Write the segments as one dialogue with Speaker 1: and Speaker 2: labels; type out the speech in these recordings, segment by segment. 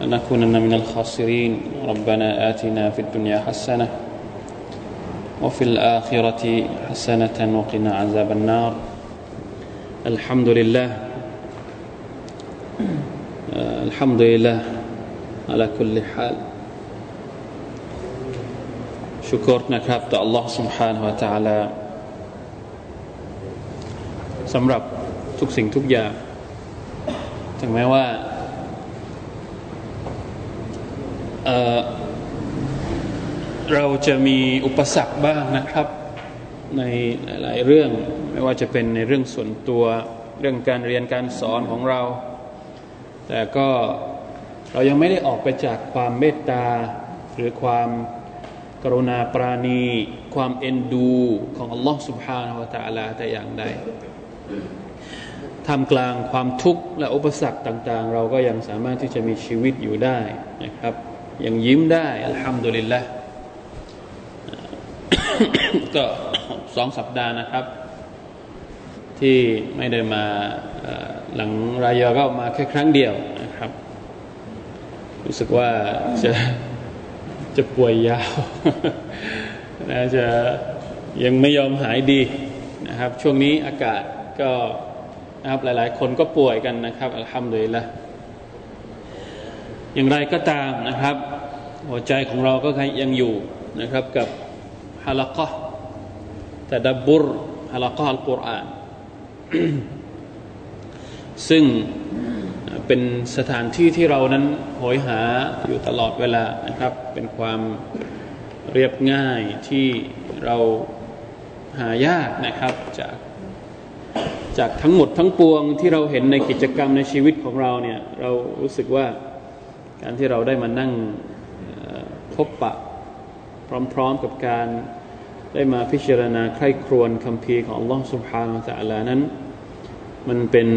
Speaker 1: لنكونن من الخاسرين ربنا آتنا في الدنيا حسنة وفي الآخرة حسنة وقنا عذاب النار الحمد لله الحمد لله على كل حال ชุกรนะครับต่อ Allah سبحانه และ تعالى สำหรับทุกสิ่งทุกอย่าง ถึงแม้ว่า เเราจะมีอุปสรรคบ้างนะครับ ในหลายๆเรื่องไม่ว่าจะเป็นในเรื่องส่วนตัวเรื่องการเรียนการสอนของเรา แต่ก็เรายังไม่ได้ออกไปจากความเมตตา หรือความกรุณาปราณี ความเอ็นดูของอัลลอฮ์ سبحانه และ تعالى แต่อย่างใดทำกลางความทุกข์และอุปสรรคต่าง ๆ เราก็ยังสามารถที่จะมีชีวิตอยู่ได้นะครับ ยังยิ้มได้อัลฮัมดุลิลละก็สองสัปดาห์นะครับ ที่ไม่ได้มาหลังรายอก็มาแค่ครั้งเดียวนะครับ รู้สึกว่าจะจะป่วยยาวนะจะยังไม่ยอมหายดีนะครับ ช่วงนี้อากาศก็นะครับหลาย ๆ คนก็ป่วยกันนะครับอัลฮัมดุลิลละ อย่างไรก็ตามนะครับ หัวใจของเราก็ยังอยู่นะครับกับฮาลกะแต่ดับบุรฮาลกะอัลกุรอานซึ่งเป็นสถานที่ที่เรานั้นโหยหาอยู่ตลอดเวลานะครับ เป็นความเรียบง่ายที่เราหายากนะครับจากจากทั้งหมดทั้งปวงที่เราเห็นในกิจกรรมในชีวิตของเราเนี่ย เรารู้สึกว่า การที่เราได้มานั่งพบปะพร้อมๆกับการได้มาพิจารณาใคร่ครวญคำพีของ Allah سبحانه และ تعالى นั้น มันเป็น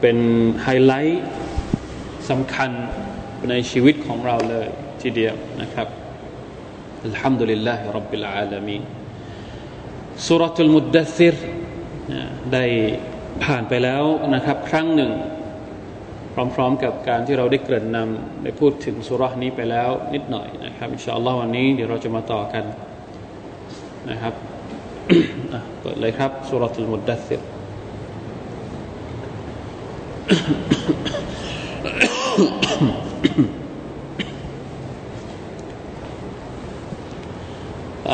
Speaker 1: เป็นไฮไลท์สำคัญในชีวิตของเราเลยทีเดียวนะครับอัลฮัมดุลิลลาฮิรับบิลอาลามีสุรทูลมุดดัซิรได้ผ่านไปแล้วนะครับ ครั้งหนึ่ง พร้อมๆกับการที่เราได้เกริ่นนำได้พูดถึงสุรานี้ไปแล้วนิดหน่อยนะครับอินชาอัลลอฮ์วันนี้เดี๋ยวเราจะมาต่อกันนะครับเปิดเลยครับสุรทูลมุดดัสิร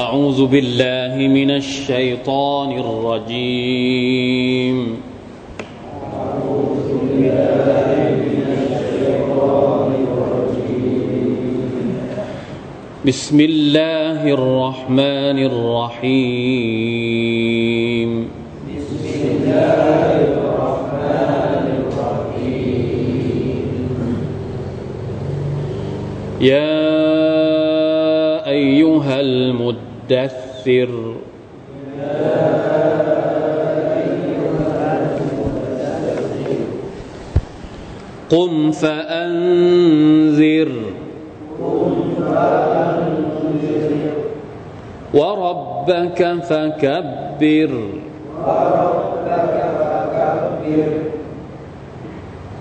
Speaker 1: أعوذ بالله من الشيطان الرجيم أعوذ بالله بسم الله الرحمن الرحيم. بسم الله الرحمن الرحيم يا أيها المدثر. قم فأنذر. وربك فكبر.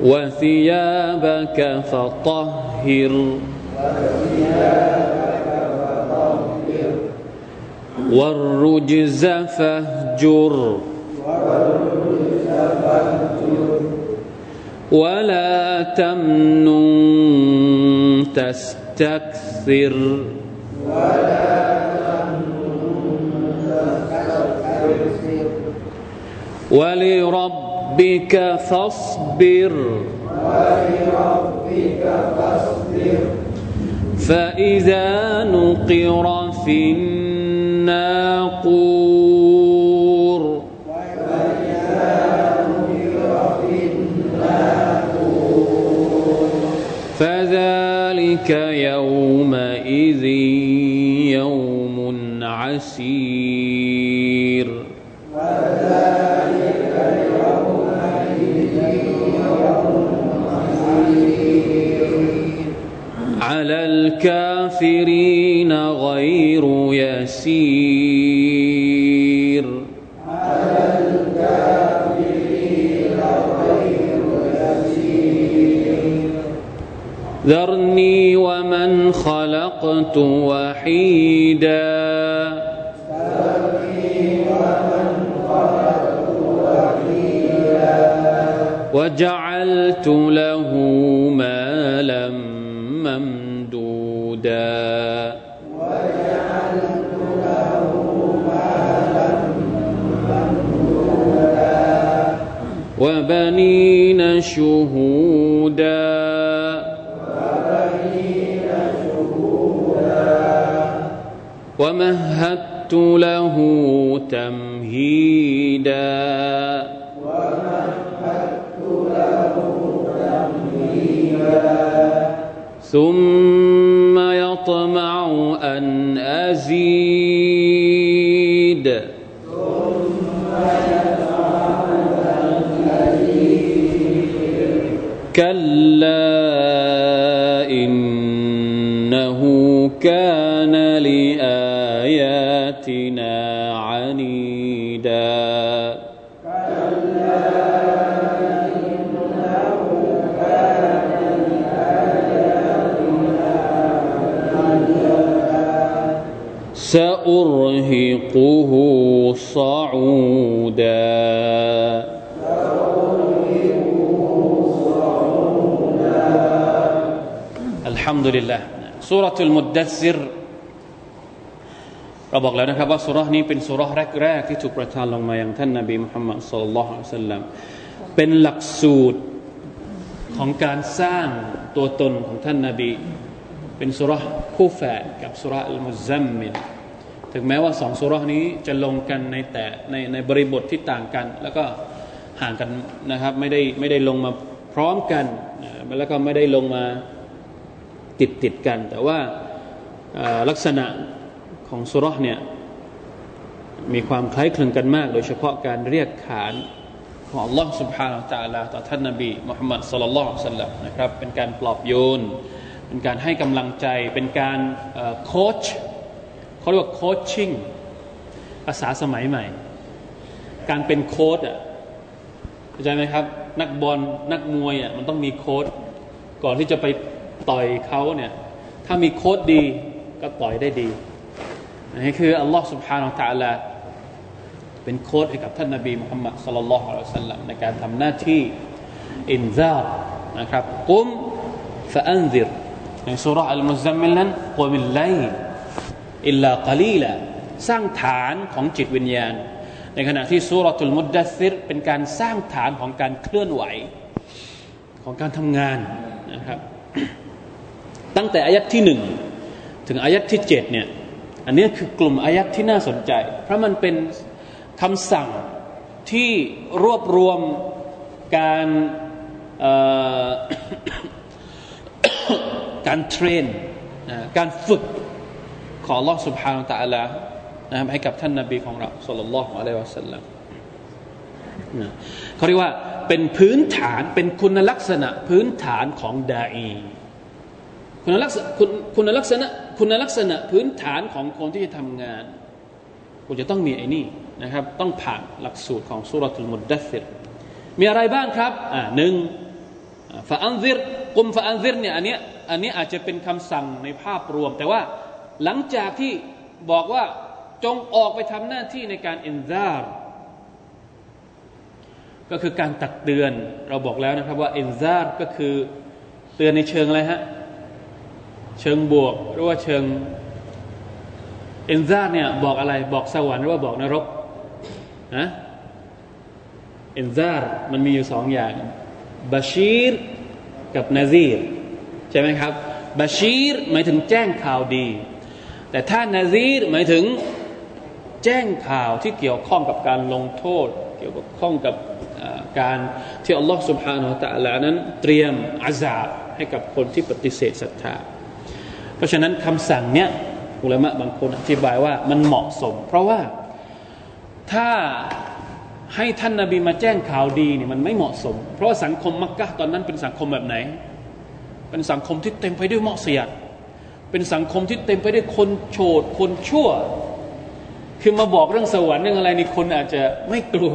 Speaker 1: وثيابك فطهر. والرجز فاهجر. ولا تمنن تستكثر. ولا ولربك فاصبر. ولربك فاصبر فإذا نقر في الناقور. فذلك يومئذ يوم عسير. على الكافرين غير يسير. على الكافرين غير يسير ذرني ومن خلقت وحيدا. وجعلت له ممدودا وجعلت له مالا ممدودا وبنين شهودا وبنين شهودا. ومهدت له تمهيدا. ثم يطمع أن أزيد. كلا سأرهقه صعودا الحمد لله سورة المدثر เราบอกแล้วนะครับว่าสุรานี้เป็นสุราแรกๆที่ถูกประทานลงมาอย่างท่านนาบีมุฮัมมัดสุลลัลลอฮุอะลัยฮิสัลลัมเป็นหลักสูตรของการสร้างตัวตนของท่านนาบีเป็นสุราคู่แฝดกับสุราอัลมุซัมมิล ถึงแม้ว่าสองสุรานี้จะลงกันในแต่ในในบริบทที่ต่างกัน แล้วก็ห่างกันนะครับไม่ได้ไม่ได้ลงมาพร้อมกันแล้วก็ไม่ได้ลงมาติดติดกัน แต่ว่าลักษณะของสุรเนี่ยมีความคล้ายคลึงกันมาก โดยเฉพาะการเรียกขานของ Allah سبحانه และ تعالى ต่อท่านนบีมุฮัมมัดสุลลัลลอฮุซัลลัมนะครับเป็นการปลอบโยน เป็นการให้กำลังใจเป็นการโค้ช เขาเรียกว่าโคชชิ่งภาษาสมัยใหม่ การเป็นโค้ชอะเข้าใจไหมครับ นักบอลนักมวยอะมันต้องมีโค้ชก่อนที่จะไปต่อยเขาเนี่ย ถ้ามีโค้ชดีก็ต่อยได้ดีนี่คืออัลลอฮ์สุบฮานาอัลตะลาเป็นโค้ดให้กับท่านนาบีมุฮัมมัดสลลัลลอฮุอะลัยฮิสัลลัมในการทำหน้าที่إنذارนะครับقم فأنذرในسورة المزملนั้นقم الليل إلا قليلاสร้างฐานของจิตวิญญาณ ในขณะที่سورة المدثرเป็นการสร้างฐานของการเคลื่อนไหวของการทำงานนะครับ ตั้งแต่อายัดที่หนึ่งถึงอายัดที่เจ็ดเนี่ยอันนี้คือกลุ่มอายัดที่น่าสนใจ เพราะมันเป็นคำสั่งที่รวบรวมการการเทรน การฝึก ของ Allah سبحانه และ تعالى นะครับให้กับท่านนาบีของเราสุลลัลลอฮุอะลัยฮิวะสัลลัมเขาเรียกว่าเป็นพื้นฐานเป็นคุณลักษณะพื้นฐานของดาอีคุณลักษณะคุณลักษณะคุณลักษณะพื้นฐานของคนที่จะทำงานคุณจะต้องมีไอ้นี่นะครับต้องผ่านหลักสูตรของสุรทูลมุดดัสซิรมีอะไรบ้างครับอ่าหนึ่งฟาอันซิรกุมฟาอันซิรเนี่ยอันนี้อันนี้อาจจะเป็นคำสั่งในภาพรวม แต่ว่า หลังจากที่บอกว่าจงออกไปทำหน้าที่ในการإنذارก็คือการตักเตือนเราบอกแล้วนะครับว่าإنذارก็คือเตือนในเชิงอะไรฮะเชิงบวกหรือว่าเชิงเอ็นซาเนี่ยบอกอะไรบอกสวรรค์หรือว่าบอกนรกนะเอ็นซาร์มันมีอยู่สองอย่างบาชีรกับนาซีรใช่ไหมครับบาชีรหมายถึงแจ้งข่าวดี แต่ถ้านาซีหมายถึงแจ้งข่าวที่เกี่ยวข้องกับการลงโทษ เกี่ยวกับข้องกับการที่อัลลอฮ์สุบฮานาตะลานั้นเตรียมอาซาบให้กับคนที่ปฏิเสธศรัทธา เพราะฉะนั้นคำสั่งเนี้ยอุลามะบางคนอธิบายว่ามันเหมาะสม เพราะว่าถ้าให้ท่านนาบีมาแจ้งข่าวดีเนี่ยมันไม่เหมาะสม เพราะสังคมมักกะตอนนั้นเป็นสังคมแบบไหน เป็นสังคมที่เต็มไปด้วยมอกเสียด เป็นสังคมที่เต็มไปด้วยคนโฉดคนชั่ว คือมาบอกเรื่องสวรรค์เรื่องอะไรนี่คนอาจจะไม่กลัว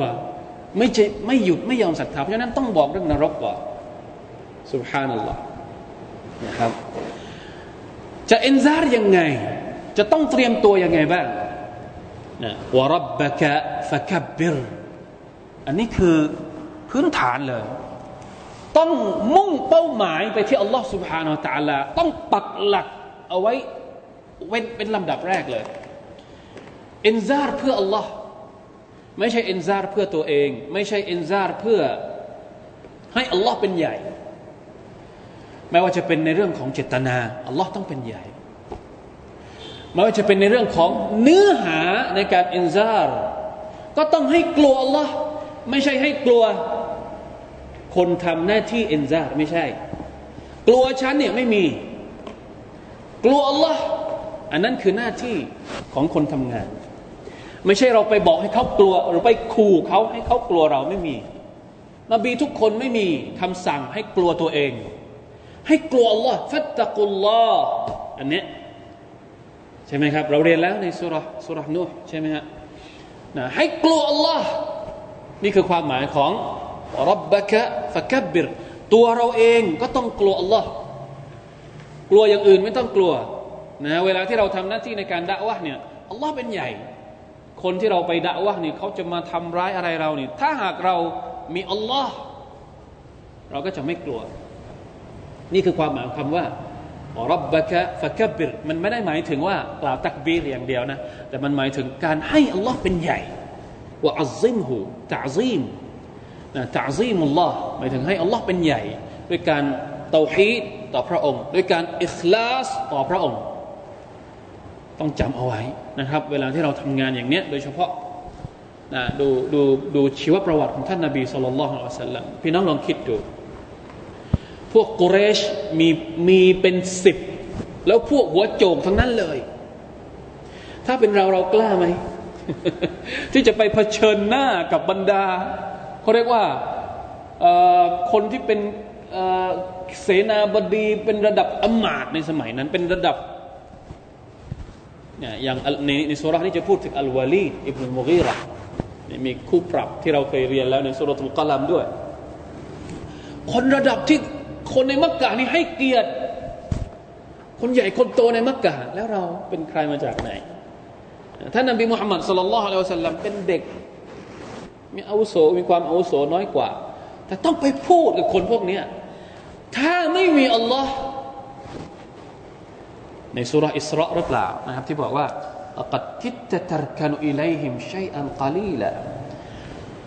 Speaker 1: ไม่จะไม่หยุดไม่ยอมศรัทธาเพราะฉะนั้นต้องบอกเรื่องนรกก่อนสุบฮานัลลอฮ์นะครับ จะเอนซาร์ยังไง จะต้องเตรียมตัวยังไงบ้างนะวรบบะกะฟะกับบิรอันนี้คือพื้นฐานเลย ต้องมุ่งเป้าหมายไปที่อัลลอฮ์สุบฮานาอัลลอฮ์ต้องปักหลัก เอาไว้เว้นเป็นลำดับแรกเลยإنذارเพื่ออัลลอฮ์ไม่ใช่إنذارเพื่อตัวเอง ไม่ใช่إنذارเพื่อให้อัลลอฮ์เป็นใหญ่ ไม่ว่าจะเป็นในเรื่องของเจตนาอัลลอฮ์ต้องเป็นใหญ่ไม่ว่าจะเป็นในเรื่องของเนื้อหาในการإنذارก็ต้องให้กลัวอัลลอฮ์ไม่ใช่ให้กลัว คนทำหน้าที่إنذارไม่ใช่ กลัวฉันเนี่ยไม่มี กลัวอัลลอฮ์อันนั้นคือหน้าที่ของคนทำงาน ไม่ใช่เราไปบอกให้เขากลัวหรือไปขู่เขาให้เขากลัวเราไม่มี นบีทุกคนไม่มีคำสั่งให้กลัวตัวเอง ให้กลัวอัลลอฮ์ฟัตตะกุลลอฮ์อันนี้ใช่ไหมครับ เราเรียนแล้วในสุรสุรนูใช่ไหมฮะนะให้กลัวอัลลอฮ์นี่คือความหมายของรับบะกะฟะกับบิรตัวเราเองก็ต้องกลัวอัลลอฮ์ กลัวอย่างอื่นไม่ต้องกลัวนะเวลาที่เราทำหน้าที่ในการด่าวะเนี่ยอัลลอฮ์เป็นใหญ่ คนที่เราไปด่าวะเนี่ยเขาจะมาทำร้ายอะไรเราเนี่ยถ้าหากเรามีอัลลอฮ์เราก็จะไม่กลัว นี่คือความหมายของคำว่ารับบะกะฟะกับบรมันไม่ได้หมายถึงว่ากล่าวตักบีรอย่างเดียวนะ แต่มันหมายถึงการให้อัลลอฮ์เป็นใหญ่ว่าอัลซิมหูตะซีมนะตะซีมุลลอฮ์หมายถึงให้อัลลอฮ์เป็นใหญ่ ด้วยการเตาฮีด ต่อพระองค์ ด้วยการอิคลาสต่อพระองค์ ต้องจำเอาไว้นะครับ เวลาที่เราทำงานอย่างเนี้ยโดยเฉพาะนะดูดูดูชีวประวัติของท่านนาบีสุลต่านละฮ์อัลสลัมพี่น้องลองคิดดู พวกกุเรชมีมีเป็นสิบแล้วพวกหัวโจกทั้งนั้นเลย ถ้าเป็นเราเรากล้าไหม ที่จะไปเผชิญหน้ากับบรรดาเขาเรียกว่าคนที่เป็น เสนาบดีเป็นระดับอมาตในสมัยนั้นเป็นระดับเนี่ยอย่างในในสุรานี้จะพูดถึงอัลวาลีอิบนุมุกีรห์มีคู่ปรับที่เราเคยเรียนแล้วในสุรทูลกลามด้วย คนระดับที่คนในมักกะนี่ให้เกียรติ คนใหญ่คนโตในมักกะแล้วเราเป็นใครมาจากไหนท่านนบีมุฮัมมัดสุลลัลลอฮุอะลัยฮิวสัลลัมเป็นเด็ก มีอาวุโสมีความอาวุโสน้อยกว่า แต่ต้องไปพูดกับคนพวกนี้ ถ้าไม่มีอัลลอฮ์ในสุราอิสราหรือเปล่านะครับ ที่บอกว่ากัดคิดจะตรกันุอิเลหิมชัยอันกาลีละ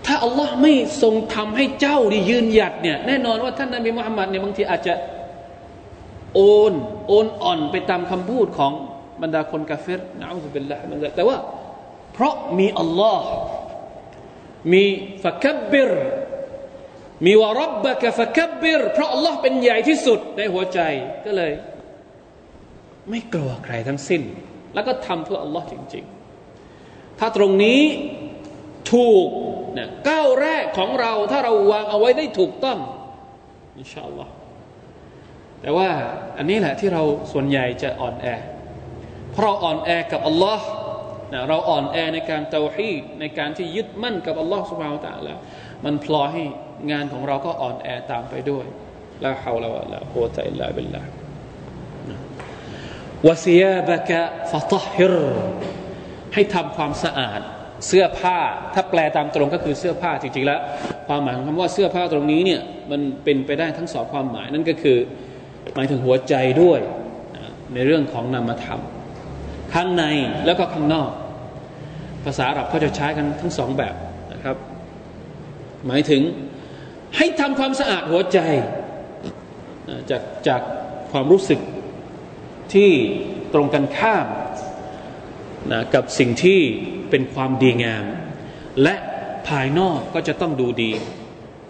Speaker 1: ถ้าอัลลอฮ์ไม่ทรงทำให้เจ้าดียืนหยัดเนี่ยแน่นอนว่าท่านนบีมุฮัมมัดเนี่ยบางทีอาจจะโอนโอนอ่อนไปตามคำพูดของบรรดาคนกาเฟรนะอัลลอฮฺเป็นละมันแต่ว่า เพราะมีอัลลอฮ์มีฟะคับบิร มีวารับบะกะฟะคับบิรเพราะอัลลอฮ์เป็นใหญ่ที่สุดในหัวใจก็เลย ไม่กลัวใครทั้งสิ้น แล้วก็ทำเพื่ออัลลอฮ์จริง ๆ ถ้าตรงนี้ถูกนะก้าวแรกของเราถ้าเราวางเอาไว้ได้ถูกต้องอินชาอัลลอฮ์แต่ว่าอันนี้แหละที่เราส่วนใหญ่จะอ่อนแอ เพราะอ่อนแอกับอัลลอฮ์นะเราอ่อนแอในการเตาฮีในการที่ยึดมั่นกับอัลลอฮ์สุบฮาวตะละมันพลอยให้ งานของเราก็อ่อนแอตามไปด้วยลาฮาวลาวะลาโฮตะอิลลาบิลลาห์วะซียาบะกะฟะตฮิรให้ทำความสะอาดเสื้อผ้าถ้าแปลตามตรงก็คือเสื้อผ้าจริงๆแล้ว ความหมายของคำว่าเสื้อผ้าตรงนี้เนี่ยมันเป็นไปได้ทั้งสองความหมายนั่นก็คือหมายถึงหัวใจด้วยในเรื่องของนามธรรม ข้างในแล้วก็ข้างนอก ภาษาอาหรับเขาจะใช้กันทั้งสองแบบนะครับ หมายถึง ให้ทำความสะอาดหัวใจ จากจากความรู้สึกที่ตรงกันข้ามนะกับสิ่งที่เป็นความดีงาม และภายนอกก็จะต้องดูดี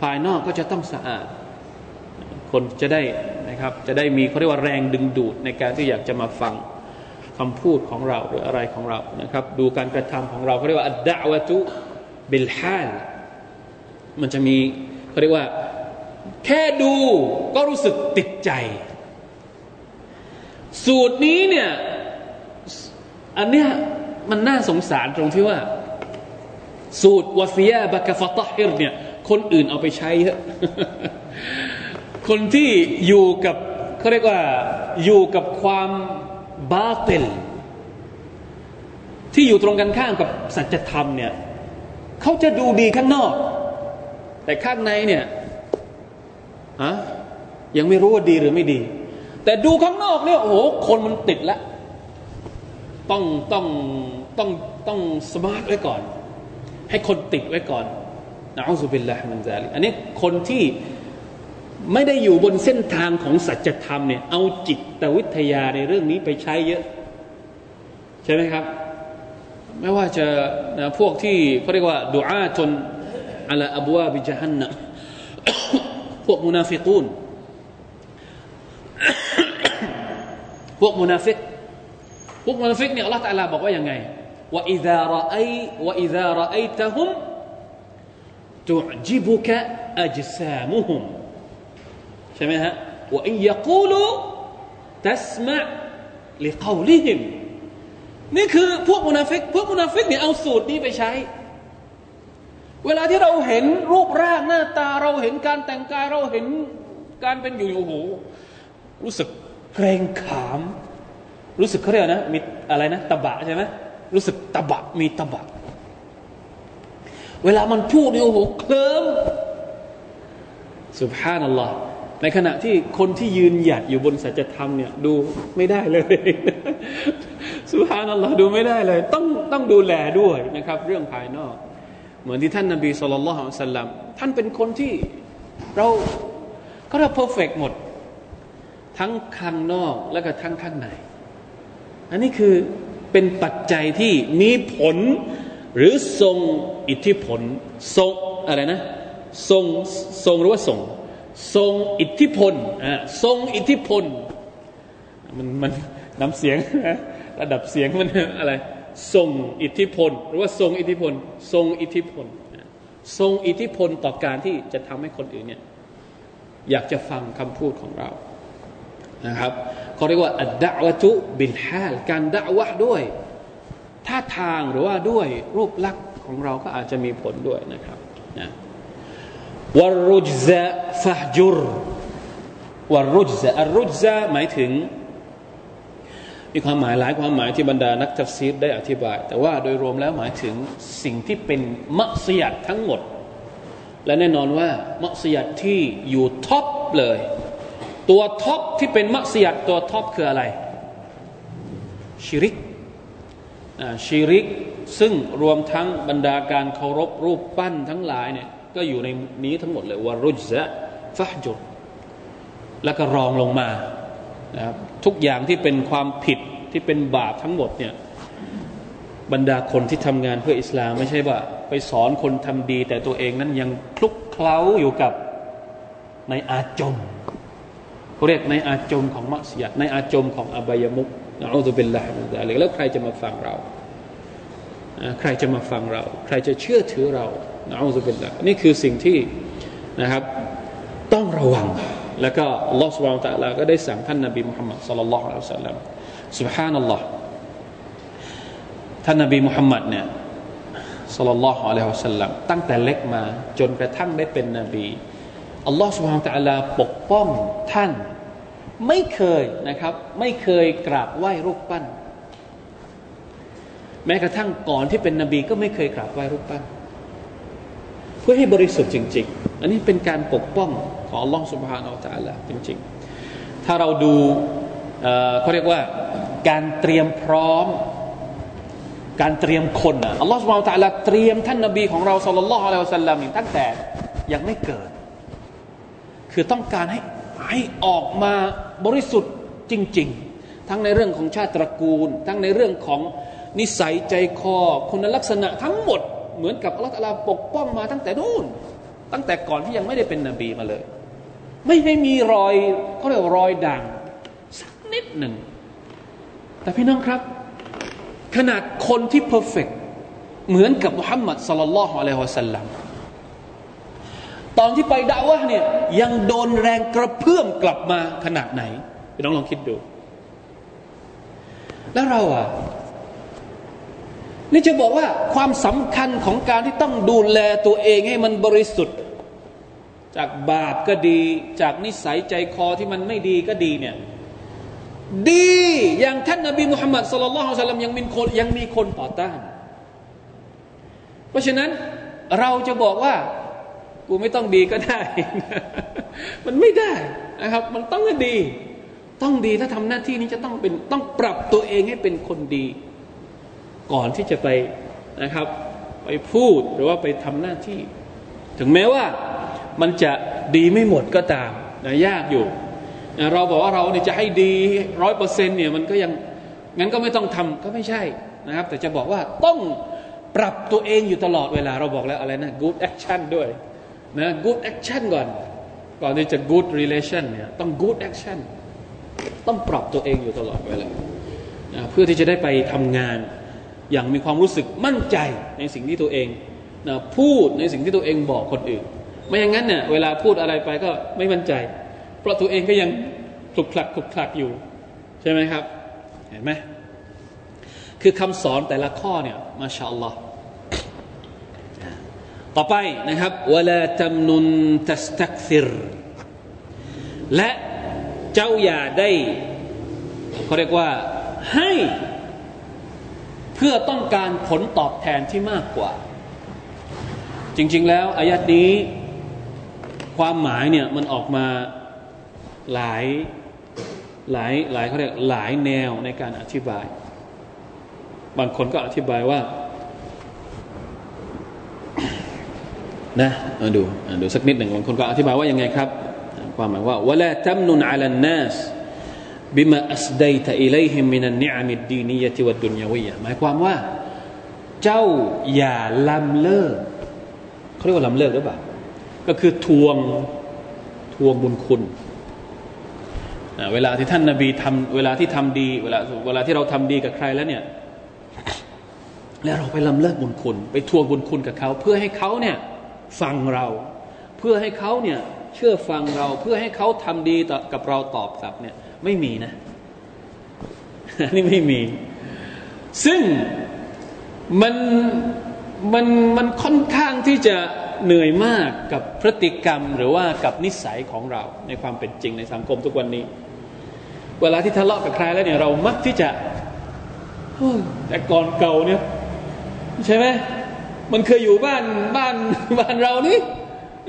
Speaker 1: ภายนอกก็จะต้องสะอาด คนจะได้นะครับจะได้มีเขาเรียกว่าแรงดึงดูดในการที่อยากจะมาฟังคำพูดของเราหรืออะไรของเรานะครับ ดูการกระทำของเราเขาเรียกว่าอัดดะวะตุบิลฮาลมันจะมี เขาเรียกว่า แค่ดูก็รู้สึกติดใจ สูตรนี้เนี่ย อันเนี้ยมันน่าสงสารตรงที่ว่า สูตรวาซียาบักฟตฮิรเนี่ย คนอื่นเอาไปใช้เยอะคนที่อยู่กับเขาเรียกว่าอยู่กับความบาเตลที่อยู่ตรงกันข้ามกับสัจธรรมเนี่ยเขาจะดูดีข้างนอก แต่ข้างในเนี่ยอะยังไม่รู้ว่าดีหรือไม่ดี แต่ดูข้างนอกเนี่ยโอ้โหคนมันติดละต้องต้องต้องต้อง smart ไว้ก่อน ให้คนติดไว้ก่อนนะأعوذ بالله من ذلكอันนี้คนที่ไม่ได้อยู่บนเส้นทางของสัจธรรมเนี่ยเอาจิตวิทยาในเรื่องนี้ไปใช้เยอะ ใช่ไหมครับ ไม่ว่าจะนะพวกที่เขาเรียกว่าดูอาจน อัลอบูวาบิจฮันนะพวกมุนาฟิกูนพวกมุนาฟิกพวกมุนาฟิกเนี่ยอัลลอฮฺตะลาบอกว่ายังไงว่าอิซาระไอว่าอิซาระไอตะฮุม تعجبك أجسامهم ใช่ไหมฮะว่าอิยกูลูตัสมะลิกาลิฮิมนี่คือพวกมุนาฟิกพวกมุนาฟิกเนี่ยเอาสูตรนี้ไปใช้ เวลาที่เราเห็นรูปร่างหน้าตาเราเห็นการแต่งกายเราเห็นการเป็นอยู่โอ้โหรู้สึกเกรงขาม รู้สึกเขาเรียกนะมีอะไรนะตะบะใช่ไหมรู้สึกตะบะมีตะบะ เวลามันพูดโอ้โหเคลิ้มสุบฮานัลลอฮ์ในขณะที่คนที่ยืนหยัดอยู่บนสัจธรรมเนี่ยดูไม่ได้เลย สุบฮานัลลอฮ์ดูไม่ได้เลย ต้องต้องดูแลด้วยนะครับ เรื่องภายนอก เหมือนที่ท่านนบีสุลต่านสัลลัมท่านเป็นคนที่เราก็เราเพอร์เฟกหมด ทั้งข้างนอกและก็ทั้งข้างใน อันนี้คือเป็นปัจจัยที่มีผล หรือทรงอิทธิพลทรงอะไรนะทรงทรงหรือว่าทรงทรงอิทธิพลอ่าทรงอิทธิพลมันมันน้ำเสียง ระดับเสียงมันอะไร ทรงอิทธิพล หรือว่าทรงอิทธิพล ทรงอิทธิพลทรงอิทธิพลต่อการที่จะทำให้คนอื่นเนี่ยอยากจะฟังคำพูดของเรานะครับเขาเรียกว่าอัดดะวะตุบิลฮาลการดะวะด้วยท่าทางหรือว่าด้วยรูปลักษณ์ของเราก็อาจจะมีผลด้วยนะครับนะวรุจซะفاهجر والرجز الرجزหมายถึง มีความหมายหลายความหมายที่บรรดานักทัฟซีรได้อธิบาย แต่ว่าโดยรวมแล้วหมายถึงสิ่งที่เป็นمعصية ทั้งหมด และแน่นอนว่าمعصية ที่อยู่ top เลย ตัว top ที่เป็น معصية ตัว top คืออะไรชิริกชิริกซึ่งรวมทั้งบรรดาการเคารพรูปปั้นทั้งหลายเนี่ยก็อยู่ในนี้ทั้งหมดเลยวารุจซะฟะจุดแล้วก็รองลงมา นะครับทุกอย่างที่เป็นความผิดที่เป็นบาปทั้งหมดเนี่ยบรรดาคนที่ทำงานเพื่ออิสลามไม่ใช่ว่า ไปสอนคนทำดี แต่ตัวเองนั้นยังคลุกเคล้าอยู่กับในอาจมเขาเรียกในอาจมของมัสยิดในอาจมของอบายมุกนะอัลลอฮฺเป็นละมินดาลิกแล้วใครจะมาฟังเรา ใครจะมาฟังเรา ใครจะเชื่อถือเรานะอัลลอฮฺเป็นละนี่คือสิ่งที่นะครับ ต้องระวัง แล้วก็ลอสวาลตะลาก็ได้สั่งท่านนบีมุฮัมมัดสุลลัลลอฮุอะลัยฮิสัลลัมสุบฮานัลลอฮ์ท่านนบีมุฮัมมัดเนี่ยสุลลัลลอฮุอะลัยฮิสัลลัมตั้งแต่เล็กมาจนกระทั่งได้เป็นนบีอัลลอฮ์สุบฮานะตะลาปกป้องท่าน ไม่เคยนะครับ ไม่เคยกราบไหว้รูปปั้น แม้กระทั่งก่อนที่เป็นนบีก็ไม่เคยกราบไหว้รูปปั้น เพื่อให้บริสุทธิ์จริง ๆ อันนี้เป็นการปกป้องของอัลลอฮฺสุบฮานาอัลลอฮฺจริง ๆ ถ้าเราดูเขาเรียกว่าการเตรียมพร้อม การเตรียมคนอะอัลลอฮฺสุบฮานาอัลลอฮฺเตรียมท่านนบีของเราสุลลัลลอฮุอะลัยฮิวสัลลัมตั้งแต่ยังไม่เกิด คือต้องการให้ให้ออกมาบริสุทธิ์จริง ๆ ทั้งในเรื่องของชาติตระกูล ทั้งในเรื่องของนิสัยใจคอ คุณลักษณะทั้งหมด เหมือนกับอัลลอฮฺปกป้องมาตั้งแต่นู่น ตั้งแต่ก่อนที่ยังไม่ได้เป็นนบีมาเลย
Speaker 2: ไม่ให้มีรอยเขาเรียกรอยด่างสักนิดหนึ่ง แต่พี่น้องครับ ขนาดคนที่เพอร์เฟกเหมือนกับมุฮัมมัดสลลัลลอฮุอะลัยฮิวะสัลลัมตอนที่ไปด่าวะเนี่ยยังโดนแรงกระเพื่อมกลับมาขนาดไหนพี่น้องลองคิดดู แล้วเราอะ นี่จะบอกว่าความสำคัญของการที่ต้องดูแลตัวเองให้มันบริสุทธิ์ จากบาปก็ดี จากนิสัยใจคอที่มันไม่ดีก็ดีเนี่ยดีอย่างท่านนบีมุฮัมมัดสุลลัลลอฮุซัลลัมยังมีคนยังมีคนต่อต้าน เพราะฉะนั้นเราจะบอกว่ากูไม่ต้องดีก็ได้ มันไม่ได้นะครับ มันต้องดี ต้องดีถ้าทำหน้าที่นี้จะต้องเป็นต้องปรับตัวเองให้เป็นคนดี ก่อนที่จะไปนะครับ ไปพูดหรือว่าไปทำหน้าที่ ถึงแม้ว่ามันจะดีไม่หมดก็ตามนะยากอยู่นะเราบอกว่าเราเนี่ยจะให้ดีร้อยเปอร์เซ็นต์เนี่ยมันก็ยังงั้นก็ไม่ต้องทำก็ไม่ใช่นะครับ แต่จะบอกว่าต้องปรับตัวเองอยู่ตลอดเวลาเราบอกแล้วอะไรนะ good action ด้วยนะ good action ก่อน ก่อนที่จะ good relation เนี่ยต้อง good action ต้องปรับตัวเองอยู่ตลอดเวลานะเพื่อที่จะได้ไปทำงาน อย่างมีความรู้สึกมั่นใจในสิ่งที่ตัวเองนะพูดในสิ่งที่ตัวเองบอกคนอื่น ไม่อย่างนั้นเนี่ยเวลาพูดอะไรไปก็ไม่มั่นใจ เพราะตัวเองก็ยังคลุกคลักคลุกคลักอยู่ ใช่ไหมครับ เห็นไหมคือคำสอนแต่ละข้อเนี่ยมาชาอัลลอฮ์ต่อไปนะครับวลาตำนุนตัสตักซิรและเจ้าอย่าได้เขาเรียกว่าให้ พื่อต้องการผลตอบแทนที่มากกว่า จริง ๆ แล้วอายัดนี้ ความหมายเนี่ยมันออกมาหลายหลายหลายเขาเรียกหลายแนวในการอธิบาย บางคนก็อธิบายว่านะมาดูดูสักนิดหนึ่งบางคนก็อธิบายว่ายังไงครับ ความหมายว่าวะลาตัมนุนอัลนัส บิมาอัสไดตะอิเลหิมินันนิอามิดดีนียติวัดดุนยาวิยะหมายความว่า เจ้าอย่าลำเลิกเขาเรียกว่าลำเลิกหรือเปล่า ก็คือทวงทวงบุญคุณเวลาที่ท่านนาบีทำเวลาที่ทำดี เวลาเวลาที่เราทำดีกับใครแล้วเนี่ย แล้วเราไปลำเลิกบุญคุณ ไปทวงบุญคุณกับเขา เพื่อให้เขาเนี่ยฟังเรา เพื่อให้เขาเนี่ยเชื่อฟังเรา เพื่อให้เขาทำดีกับเราตอบกลับเนี่ย ไม่มีนะนี่ไม่มี ซึ่งมันมันมันค่อนข้างที่จะเหนื่อยมากกับพฤติกรรมหรือว่ากับนิสัยของเราในความเป็นจริงในสังคมทุกวันนี้ เวลาที่ทะเลาะกับใครแล้วเนี่ยเรามักที่จะแต่ก่อนเก่าเนี่ยใช่ไหมมันเคยอยู่บ้านบ้านบ้านเรานี่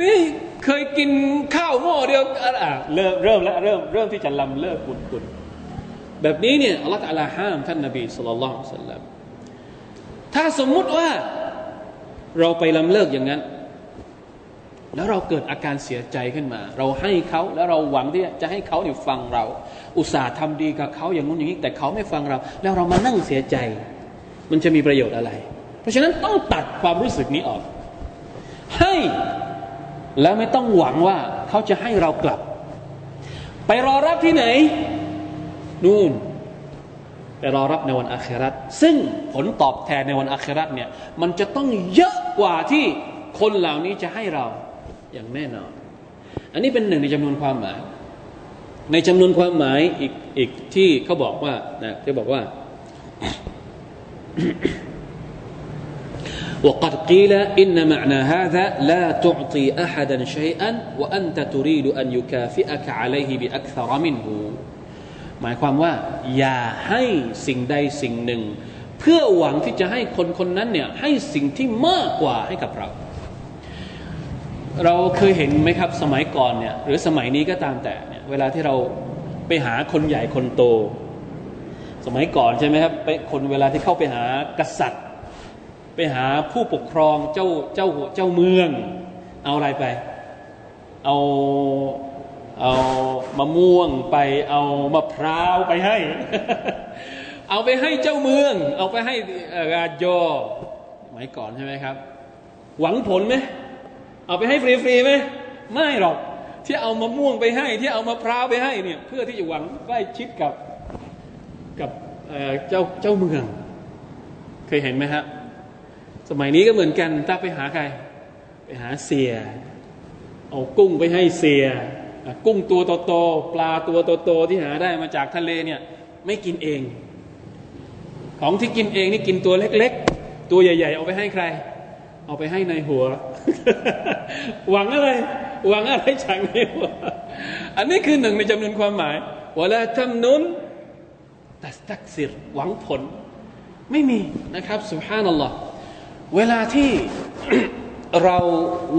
Speaker 2: นี่ เคยกินข้าวหม้อเดียวอะเริ่มเริ่มแล้วเริ่มเริ่มที่จะลำเลิกบุญคุณแบบนี้เนี่ยอัลลอฮฺตะลาห้ามท่านนบีสุลต่านสัลลัมถ้าสมมุติว่าเราไปลำเลิกอย่างนั้น แล้วเราเกิดอาการเสียใจขึ้นมา เราให้เขาแล้วเราหวังที่จะให้เขาเนี่ยฟังเรา อุตส่าห์ทำดีกับเขาอย่างนู้นอย่างนี้ แต่เขาไม่ฟังเรา แล้วเรามานั่งเสียใจ มันจะมีประโยชน์อะไร เพราะฉะนั้นต้องตัดความรู้สึกนี้ออก ให้ แล้วไม่ต้องหวังว่าเขาจะให้เรากลับ ไปรอรับที่ไหน นู่น ไปรอรับในวันอาคราตซึ่งผลตอบแทนในวันอาคราตเนี่ย มันจะต้องเยอะกว่าที่คนเหล่านี้จะให้เราอย่างแน่นอน อันนี้เป็นหนึ่งในจำนวนความหมาย ในจำนวนความหมายอีกอีกที่เขาบอกว่านะที่บอกว่า وقد قيل إن معنى هذا لا تعطي أحدا شيئا وأنت تريد أن يكافئك عليه بأكثر منه หมายความว่าอย่าให้สิ่งใดสิ่งหนึ่ง เพื่อหวังที่จะให้คนคนนั้นเนี่ยให้สิ่งที่มากกว่าให้กับเรา เราเคยเห็นไหมครับสมัยก่อนเนี่ยหรือสมัยนี้ก็ตามแต่เนี่ยเวลาที่เราไปหาคนใหญ่คนโต สมัยก่อนใช่ไหมครับไปคนเวลาที่เข้าไปหากษัตริย์ ไปหาผู้ปกครองเจ้าเจ้าเจ้าเมือง เอาอะไรไป เอาเอามะม่วงไปเอามะพร้าวไปให้ เอาไปให้เจ้าเมือง เอาไปให้กาโยหมายก่อนใช่ไหมครับ หวังผลไหมเอาไปให้ฟรีๆไหมไม่หรอกที่เอามะม่วงไปให้ ที่เอามะพร้าวไปให้เนี่ยเพื่อที่จะหวังใกล้ชิดกับกับเจ้าเจ้าเมือง เคยเห็นไหมครับ สมัยนี้ก็เหมือนกันถ้าไปหาใคร ไปหาเสีย เอากุ้งไปให้เสีย กุ้งตัวโตๆปลาตัวโตๆที่หาได้มาจากทะเลเนี่ย ไม่กินเอง ของที่กินเองนี่กินตัวเล็ก ๆ ตัวใหญ่ ๆ เอาไปให้ใคร เอาไปให้ในหัว หวังอะไร หวังอะไรจากในหัวอันนี้คือหนึ่งในจำนวนความหมายวลาทำนุนตัสตักซิรหวังผล ไม่มีนะครับสุภานัลลอฮ์ เวลาที่เรา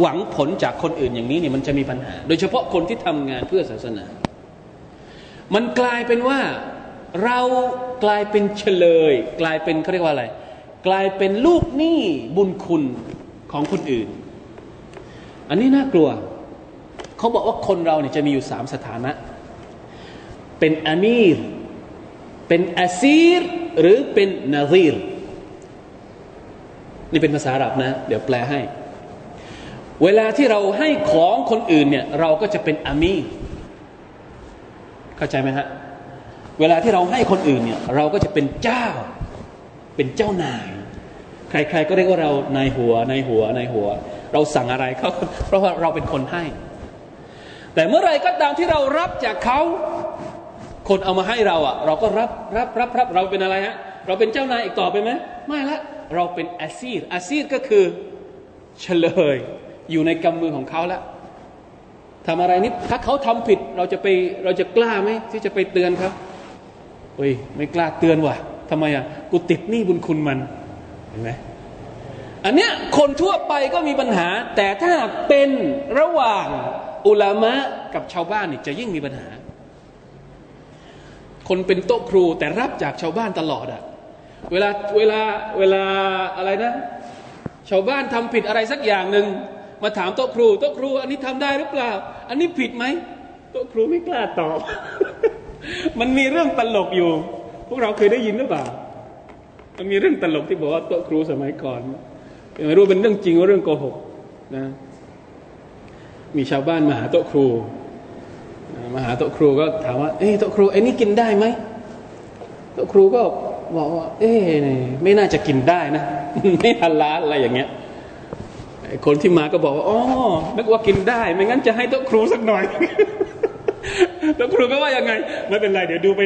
Speaker 2: หวังผลจากคนอื่นอย่างนี้เนี่ยมันจะมีปัญหา โดยเฉพาะคนที่ทำงานเพื่อศาสนา มันกลายเป็นว่าเรากลายเป็นเฉลย กลายเป็นเขาเรียกว่าอะไร กลายเป็นลูกหนี้บุญคุณของคนอื่น อันนี้น่ากลัว เขาบอกว่าคนเราเนี่ยจะมีอยู่สามสถานะ เป็นอามีร เป็นอาซีร หรือเป็นนาซีร นี่เป็นภาษาอาหรับนะ เดี๋ยวแปลให้ เวลาที่เราให้ของคนอื่นเนี่ย เราก็จะเป็นอามีเข้าใจไหมฮะเวลาที่เราให้คนอื่นเนี่ย เราก็จะเป็นเจ้า เป็นเจ้านาย ใคร ๆ ก็เรียกว่าเรานายหัวนายหัวนายหัว เราสั่งอะไรเขาเพราะว่าเราเป็นคนให้ แต่เมื่อไรก็ตามที่เรารับจากเขาคนเอามาให้เราอะ เราก็รับรับรับรับเราเป็นอะไรฮะเราเป็นเจ้านายอีกต่อไปไหมไม่ละเราเป็นอาซีรอาซีรก็คือเฉลย อยู่ในกำมือของเขาแล้วทำอะไรนิดถ้าเขาทำผิดเราจะไปเราจะกล้าไหมที่จะไปเตือนเขาเฮ้ยไม่กล้าเตือนว่ะทำไมอะกูติดหนี้บุญคุณมันเห็นไหมอันเนี้ยคนทั่วไปก็มีปัญหา แต่ถ้าเป็นระหว่างอุลามะกับชาวบ้านนี่จะยิ่งมีปัญหา คนเป็นโต๊ะครูแต่รับจากชาวบ้านตลอดอะ เวลาเวลาเวลาอะไรนะ ชาวบ้านทำผิดอะไรสักอย่างหนึ่งมาถามโต๊ะครูโต๊ะครู อันนี้ทำได้หรือเปล่า อันนี้ผิดไหมโต๊ะครูไม่กล้าตอบ มันมีเรื่องตลกอยู่ พวกเราเคยได้ยินหรือเปล่า มันมีเรื่องตลกที่บอกว่าโต๊ะครูสมัยก่อนไม่รู้เป็นเรื่องจริงหรือเรื่องโกหกนะมีชาวบ้านมาหาโต๊ะครูมาหาโต๊ะครูก็ถามว่าเอ้โต๊ะครูไอ้นี่กินได้ไหมโต๊ะครูก็ บอกว่า เอ้ไม่น่าจะกินได้นะ ไม่ฮัลาลอะไรอย่างเงี้ยคนที่มาก็บอกว่าอ๋อนึกว่ากินได้ ไม่งั้นจะให้โต๊ะครูสักหน่อยแล้วครูก็ว่ายังไง ไม่เป็นไร เดี๋ยวดูไป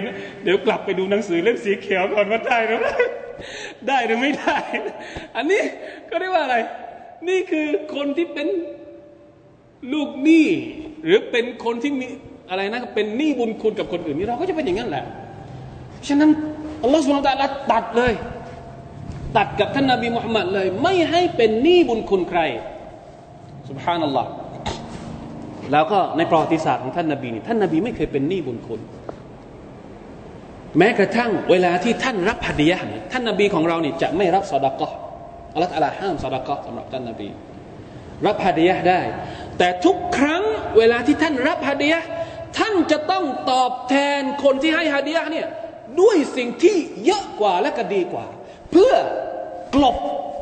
Speaker 2: เดี๋ยวกลับไปดูหนังสือเล่มสีเขียวก่อนว่าได้หรือไม่ได้หรือไม่ได้ อันนี้ก็เรียกว่าอะไร นี่คือคนที่เป็นลูกหนี้หรือเป็นคนที่มีอะไรนะเป็นหนี้บุญคุณกับคนอื่นนี่เราก็จะเป็นอย่างนั้นแหละ ฉะนั้น อัลลอฮฺสุบานตะลาตัดเลย ตัดกับท่านนาบีมุฮัมมัดเลย ไม่ให้เป็นหนี้บุญคุณใครสุบฮานัลลอฮ์แล้วก็ในประวัติศาสตร์ของท่านนาบีนี่ท่านนาบีไม่เคยเป็นหนี้บุญคุณ แม้กระทั่งเวลาที่ท่านรับฮัดียะนี่ท่านนาบีของเรานี่จะไม่รับสอดกะอัลลอฮฺอะห้ามสอดกะสำหรับท่านนาบี รับฮัดียะได้ แต่ทุกครั้งเวลาที่ท่านรับฮัดียะท่านจะต้องตอบแทนคนที่ให้ฮัดียะเนี่ย ด้วยสิ่งที่เยอะกว่าและก็ดีกว่า เพื่อกลบ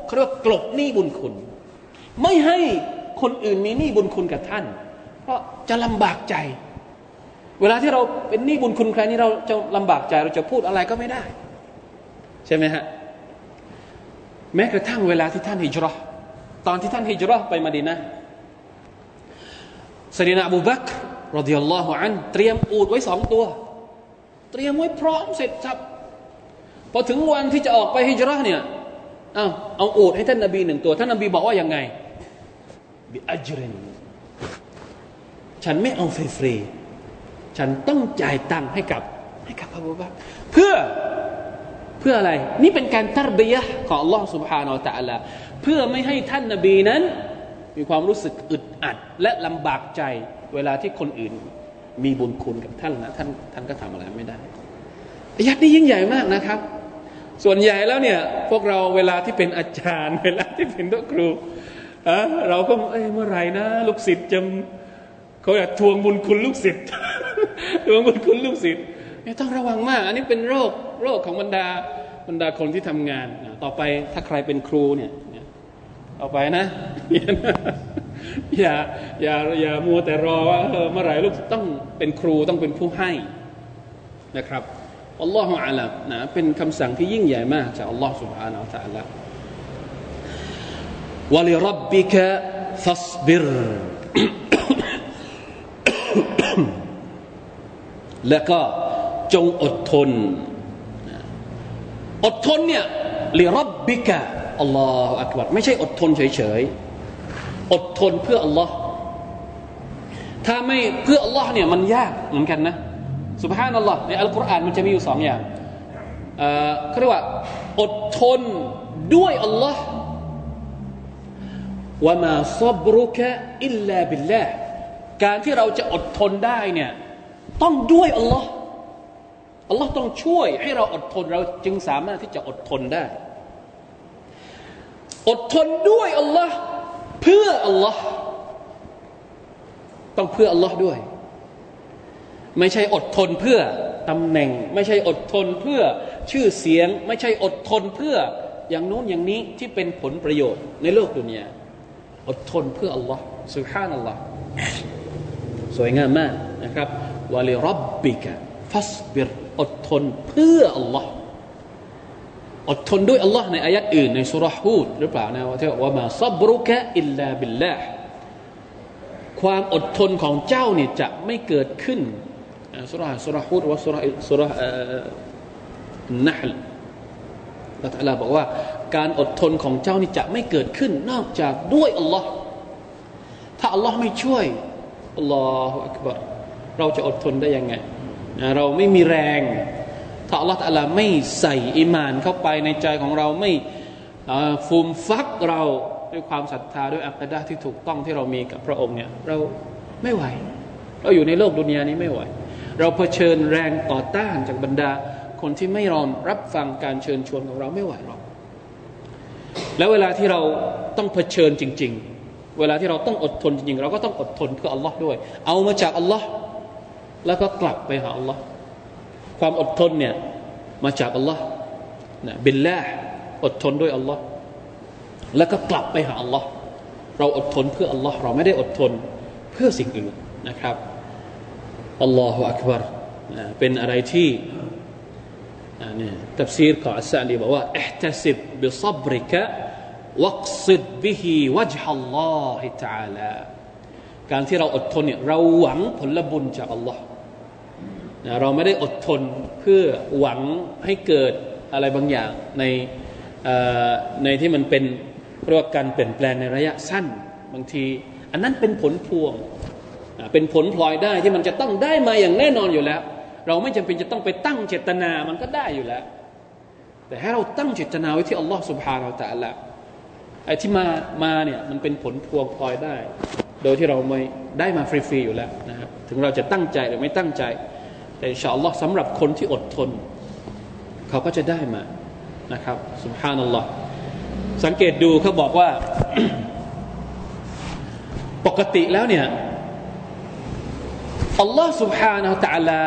Speaker 2: เขาเรียกว่ากลบหนี้บุญคุณ ไม่ให้คนอื่นมีหนี้บุญคุณกับท่าน เพราะจะลำบากใจ เวลาที่เราเป็นหนี้บุญคุณใครนี่เราจะลำบากใจเราจะพูดอะไรก็ไม่ได้ ใช่ไหมฮะแม้กระทั่งเวลาที่ท่านฮิจรัตอนที่ท่านฮิจรัไปมาดีนะสดีนาอบูบักรดิยัลลอฮุอันเตรียมอูดไว้สองตัว เตรียมไว้พร้อมเสร็จสับพอถึงวันที่จะออกไปฮิจรัเนี่ยเอาเอาอูดให้ท่านนบีหนึ่งตัว ท่านนบีบอกว่ายังไงบิอัจรินฉันไม่เอาฟรีๆ ฉันต้องจ่ายตังค์ให้กับให้กับอบูบักเพื่อเพื่ออะไร นี่เป็นการตรบียะของอัลลอฮ์ سبحانه และ تعالى เพื่อไม่ให้ท่านนบีนั้น มีความรู้สึกอึดอัด และลำบากใจ เวลาที่คนอื่น มีบุญคุณกับท่านนะท่านท่านก็ทำอะไรไม่ได้ยัดนี่ยิ่งใหญ่มากนะครับ ส่วนใหญ่แล้วเนี่ย พวกเราเวลาที่เป็นอาจารย์ เวลาที่เป็นตัวครูอะเราก็เอ้เมื่อไหร่นะลูกศิษย์จะเขาอยากทวงบุญคุณลูกศิษย์ทวงบุญคุณลูกศิษย์ต้องระวังมาก อันนี้เป็นโรคโรคของบรรดาบรรดาคนที่ทำงาน ต่อไปถ้าใครเป็นครูเนี่ยต่อไปนะ อย่าอย่าอย่ามัวแต่รอว่าเมื่อไหร่ลูกต้องเป็นครูต้องเป็นผู้ให้นะครับอัลลอฮฺอาลัมนะเป็นคำสั่งที่ยิ่งใหญ่มากจากอัลลอฮฺ سبحانه แอัลตะลาวะลิรับบิกะฟัสบิรและก็จงอดทน อดทนเนี่ยลิรับบิกะอัลลอฮฺอักบัรไม่ใช่อดทนเฉย อดทนเพื่ออัลลอฮ์ถ้าไม่เพื่ออัลลอฮ์เนี่ยมันยากเหมือนกันนะสุบฮานัลลอฮ์ในอัลกุรอานมันจะมีอยู่สองอย่างเขาเรียกว่า อดทนด้วยอัลลอฮ์ว่ามาซับรุกะอิลลาบิลลาการที่เราจะอดทนได้เนี่ยต้องด้วยอัลลอฮ์อัลลอฮ์ต้องช่วยให้เราอดทนเราจึงสามารถที่จะอดทนได้ อดทนด้วยอัลลอฮ์ เพื่ออัลลอฮ์ต้องเพื่ออัลลอฮ์ด้วย ไม่ใช่อดทนเพื่อตำแหน่ง ไม่ใช่อดทนเพื่อชื่อเสียง ไม่ใช่อดทนเพื่ออย่างโน้นอย่างนี้ที่เป็นผลประโยชน์ในโลกดุนยาอดทนเพื่ออัลลอฮ์สุฮานัลลอฮ์สวยงามมากนะครับวะลิรับบิกะฟัสบิรอดทนเพื่ออัลลอฮ์ อดทนด้วยอัลลอฮ์ในอายัดอื่นในสุรฮูดหรือเปล่านะว่าที่ว่ามาซับรุกะอิลลาบิลลาห์ความอดทนของเจ้าเนี่ยจะไม่เกิดขึ้นสุรสุรฮูดว่าสุรสุรนัฮลละตัลลาบอกว่าการอดทนของเจ้านี่จะไม่เกิดขึ้น นอกจากด้วยอัลลอฮ์ถ้าอัลลอฮ์ไม่ช่วยอัลลอฮฺอักบารเราจะอดทนได้ยังไง เราไม่มีแรง ถ้าอัลลอฮฺตะลาไม่ใส่อิมานเข้าไปในใจของเราไม่ฟูมฟักเราด้วยความศรัทธาด้วยอัคดาที่ถูกต้องที่เรามีกับพระองค์เนี่ยเราไม่ไหว เราอยู่ในโลกดุนยานี้ไม่ไหว เราเผชิญแรงต่อต้านจากบรรดา คนที่ไม่ยอมรับฟังการเชิญชวนของเราไม่ไหวหรอกแล้วเวลาที่เราต้องเผชิญจริง ๆ เวลาที่เราต้องอดทนจริงๆเราก็ต้องอดทนเพื่ออัลลอฮ์ด้วย เอามาจากอัลลอฮ์แล้วก็กลับไปหาอัลลอฮ์ ความอดทนเนี่ยมาจากอัลลอฮ์นะบินและอดทนด้วยอัลลอฮ์แล้วก็กลับไปหาอัลลอฮ์เราอดทนเพื่ออัลลอฮ์เราไม่ได้อดทนเพื่อสิ่งอื่นนะครับอัลลอฮฺอักบารเป็นอะไรที่นี่ตัฟซีรของอัสซานีบอกว่าอิห์ตัสิบบิซับริกะวักซิดบิฮิวัจฮัลลอฮิตาลาการที่เราอดทนเนี่ยเราหวังผลบุญจากอัลลอฮ์ เราไม่ได้อดทนเพื่อหวังให้เกิดอะไรบางอย่างในในที่มันเป็นเรียกว่าการเปลี่ยนแปลงในระยะสั้นบางที อันนั้นเป็นผลพวงเป็นผลพลอยได้ที่มันจะต้องได้มาอย่างแน่นอนอยู่แล้ว เราไม่จำเป็นจะต้องไปตั้งเจตนามันก็ได้อยู่แล้ว แต่ให้เราตั้งเจตนาไว้ที่อัลลอฮ์สุบฮานาอัลลอฮ์ไอ้ที่มามาเนี่ยมันเป็นผลพวงพลอยได้ โดยที่เราไม่ได้มาฟรีๆอยู่แล้วนะครับถึงเราจะตั้งใจหรือไม่ตั้งใจ แต่อินชาอัลลอฮ์สำหรับคนที่อดทน เขาก็จะได้มานะครับสุภฮานัลลอฮ์สังเกตดูเขาบอกว่า ปกติแล้วเนี่ยอัลลอฮ์สุบฮานาตะลา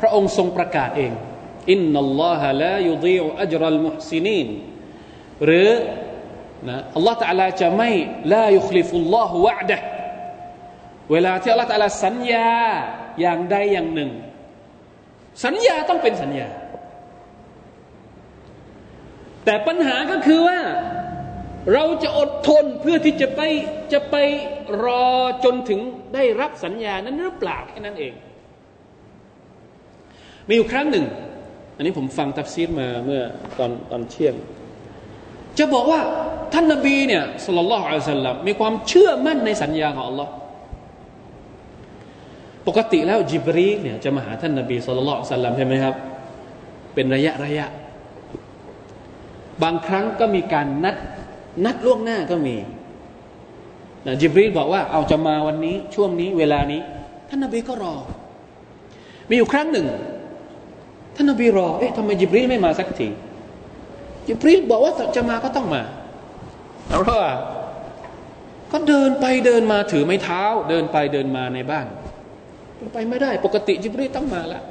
Speaker 2: พระองค์ทรงประกาศเองอินนัลลอฮะลายุดิอุอัจรัลมุฮซินีนหรือนะอัลลอฮ์ตะลาจะไม่ลายุคลิฟุลลอฮุวะดะเวลาที่อัลลอฮ์ตะลาสัญญาอย่างใดอย่างหนึ่ง สัญญาต้องเป็นสัญญา แต่ปัญหาก็คือว่าเราจะอดทนเพื่อที่จะไปจะไปรอจนถึงได้รับสัญญานั้นหรือเปล่าแค่นั้นเอง มีอยู่ครั้งหนึ่ง อันนี้ผมฟังตัฟซีรมาเมื่อตอนตอนเที่ยง จะบอกว่าท่านนบีเนี่ยสุลลัลลอฮุอะลัยฮิสัลลัมมีความเชื่อมั่นในสัญญาของ Allah ปกติแล้วจิบรีเนี่ยจะมาหาท่านนบีสุลลัลลอฮุอะสัลลัมใช่ไหมครับ เป็นระยะระยะ บางครั้งก็มีการนัดนัดล่วงหน้าก็มีนะจิบรีบอกว่าเอาจะมาวันนี้ช่วงนี้เวลานี้ ท่านนบีก็รอ มีอยู่ครั้งหนึ่ง ท่านนบีรอเอ๊ะทำไมจิบรีไม่มาสักทีจิบรีบอกว่าจะมาก็ต้องมาเพราะว่าก็เดินไปเดินมาถือไม้เท้า เดินไปเดินมาในบ้าน ไปไม่ได้ ปกติจิบรีต้องมาแล้ว